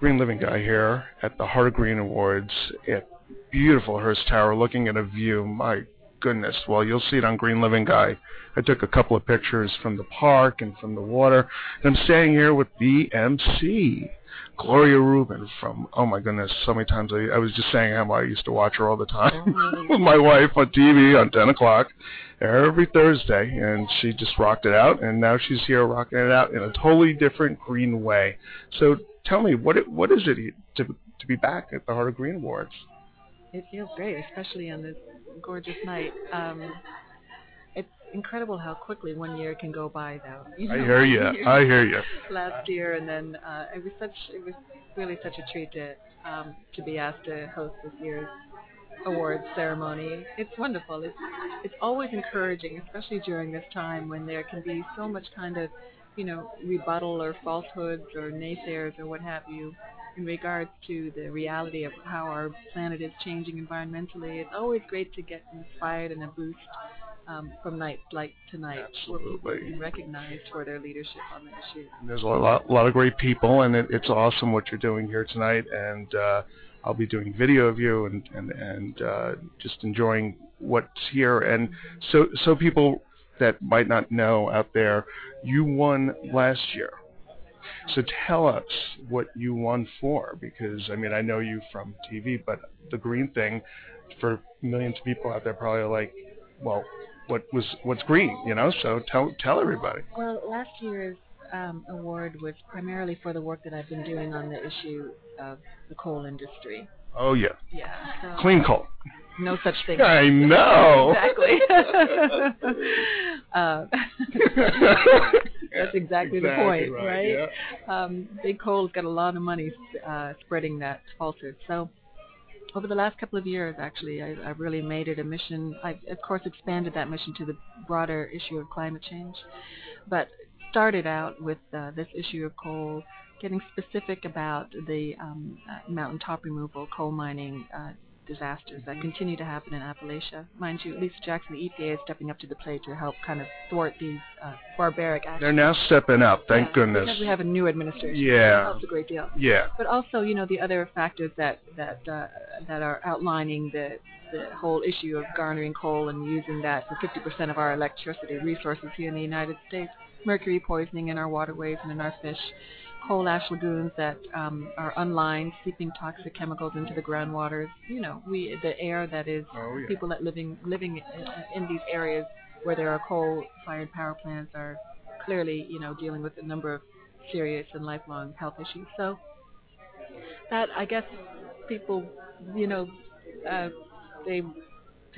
Green Living guy here at the Heart of Green Awards at beautiful Hearst Tower, looking at a view. My goodness! Well, you'll see it on Green Living Guy. I took a couple of pictures from the park and from the water. And I'm staying here with BMC. Gloria Ruben from oh my goodness, so many times I, I was just saying how I used to watch her all the time with my wife on TV on 10 o'clock every Thursday, and she just rocked it out, and now she's here rocking it out in a totally different green way. So tell me, what it, what is it to to be back at the Heart of Green Awards? It feels great, especially on this gorgeous night. Um, it's incredible how quickly one year can go by, though. You know, I hear you. I hear you. Last year, and then uh, it was such it was really such a treat to um, to be asked to host this year's awards ceremony. It's wonderful. It's it's always encouraging, especially during this time when there can be so much kind of you know rebuttal or falsehoods or naysayers or what have you in regards to the reality of how our planet is changing environmentally. It's always great to get inspired and a boost um, from nights like tonight. Absolutely. and Recognized for their leadership on the issue. There's a lot, a lot of great people, and it, it's awesome what you're doing here tonight. And uh, I'll be doing video of you and and and uh, just enjoying what's here. And so so people that might not know out there, you won last year. So tell us what you won for, because I mean I know you from TV, but the green thing for millions of people out there probably like, well, what was what's green, you know? So tell tell everybody. Well, last year's um, award was primarily for the work that I've been doing on the issue of the coal industry. Oh yeah. Yeah. So Clean coal. No such thing. I know. exactly. uh, that's exactly, exactly, the point, right? right? Yeah. Um, Big Coal's got a lot of money uh, spreading that falsehood. So over the last couple of years, actually, I, I've really made it a mission. I've, of course, expanded that mission to the broader issue of climate change, but started out with uh, this issue of coal, getting specific about the um, uh, mountaintop removal, coal mining, uh, disasters that continue to happen in Appalachia. Mind you, Lisa Jackson, the EPA, is stepping up to the plate to help kind of thwart these uh, barbaric actions. They're now stepping up, thank yeah, goodness. Because we have a new administration. Yeah. That helps a great deal. Yeah. But also, you know, the other factors that that uh, that are outlining the the whole issue of garnering coal and using that for 50% of our electricity resources here in the United States. Mercury poisoning in our waterways and in our fish coal ash lagoons that um, are unlined, seeping toxic chemicals into the groundwaters. You know, we the air that is oh, yeah. people that living living in, in these areas where there are coal-fired power plants are clearly, you know, dealing with a number of serious and lifelong health issues. So that I guess people, you know, uh, they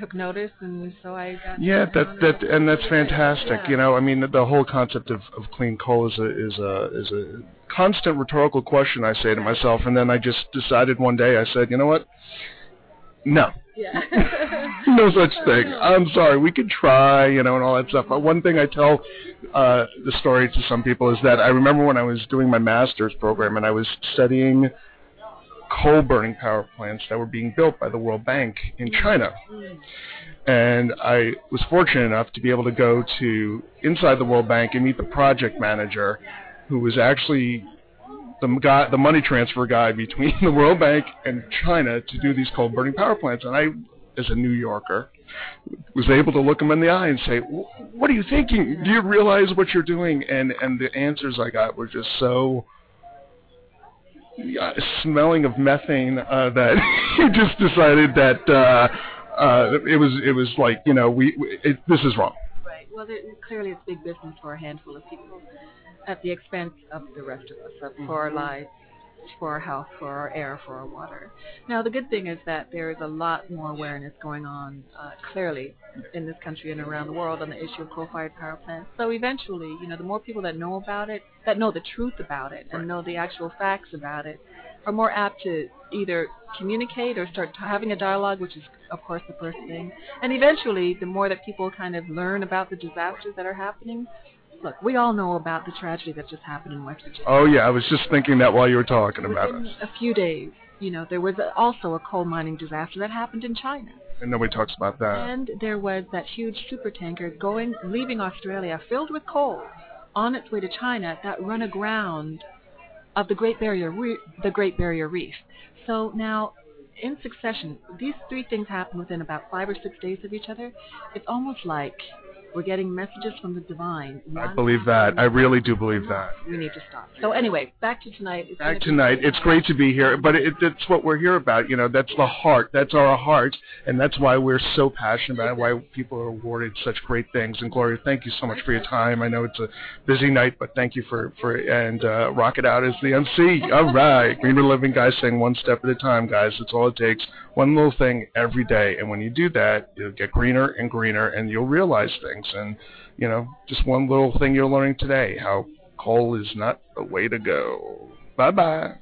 took notice, and so I got. Yeah, that that and that's fantastic. Yeah. You know, I mean, the, the whole concept of, of clean coal is a is a is a constant rhetorical question. I say to myself, and then I just decided one day. I said, you know what? No. Yeah. no such thing. I'm sorry. We could try, you know, and all that stuff. But one thing I tell uh, the story to some people is that I remember when I was doing my master's program and I was studying coal burning power plants that were being built by the World Bank in mm. China. And I was fortunate enough to be able to go to inside the World Bank and meet the project manager who was actually the guy, the money transfer guy between the World Bank and China to do these coal burning power plants. And I, as a New Yorker, was able to look him in the eye and say, "What are you thinking? Do you realize what you're doing?" And and the answers I got were just so yeah, smelling of methane uh, that he just decided that uh, uh, it was it was like you know we, we it, this is wrong. Right. Well, there, clearly it's big business for a handful of people at the expense of the rest of us, of, for our lives, for our health, for our air, for our water. Now, the good thing is that there is a lot more awareness going on uh, clearly in this country and around the world on the issue of coal-fired power plants. So eventually, you know, the more people that know about it, that know the truth about it, and know the actual facts about it, are more apt to either communicate or start t- having a dialogue, which is, of course, the first thing. And eventually, the more that people kind of learn about the disasters that are happening, look, we all know about the tragedy that just happened in West Virginia. Oh yeah, I was just thinking that while you were talking about Within it, a few days, you know, there was also a coal mining disaster that happened in China. and nobody talks about that. And there was that huge super tanker going, leaving Australia, filled with coal, on its way to China, that run aground of the Great Barrier Re- the Great Barrier Reef. So now in succession, these three things happen within about five or six days of each other. It's almost like we're getting messages from the divine. I believe that. I really do believe that. We need to stop. So anyway, back to tonight. It's back tonight. It's great to be here, but it, it's what we're here about. You know, that's the heart. That's our heart, and that's why we're so passionate about it. Why people are awarded such great things. And Gloria, thank you so much for your time. I know it's a busy night, but thank you for for and uh, rock it out as the MC. All right, Greener Living guys saying one step at a time, guys. That's all it takes. One little thing every day, and when you do that, you'll get greener and greener, and you'll realize things. And, you know, just one little thing you're learning today how coal is not the way to go. Bye bye.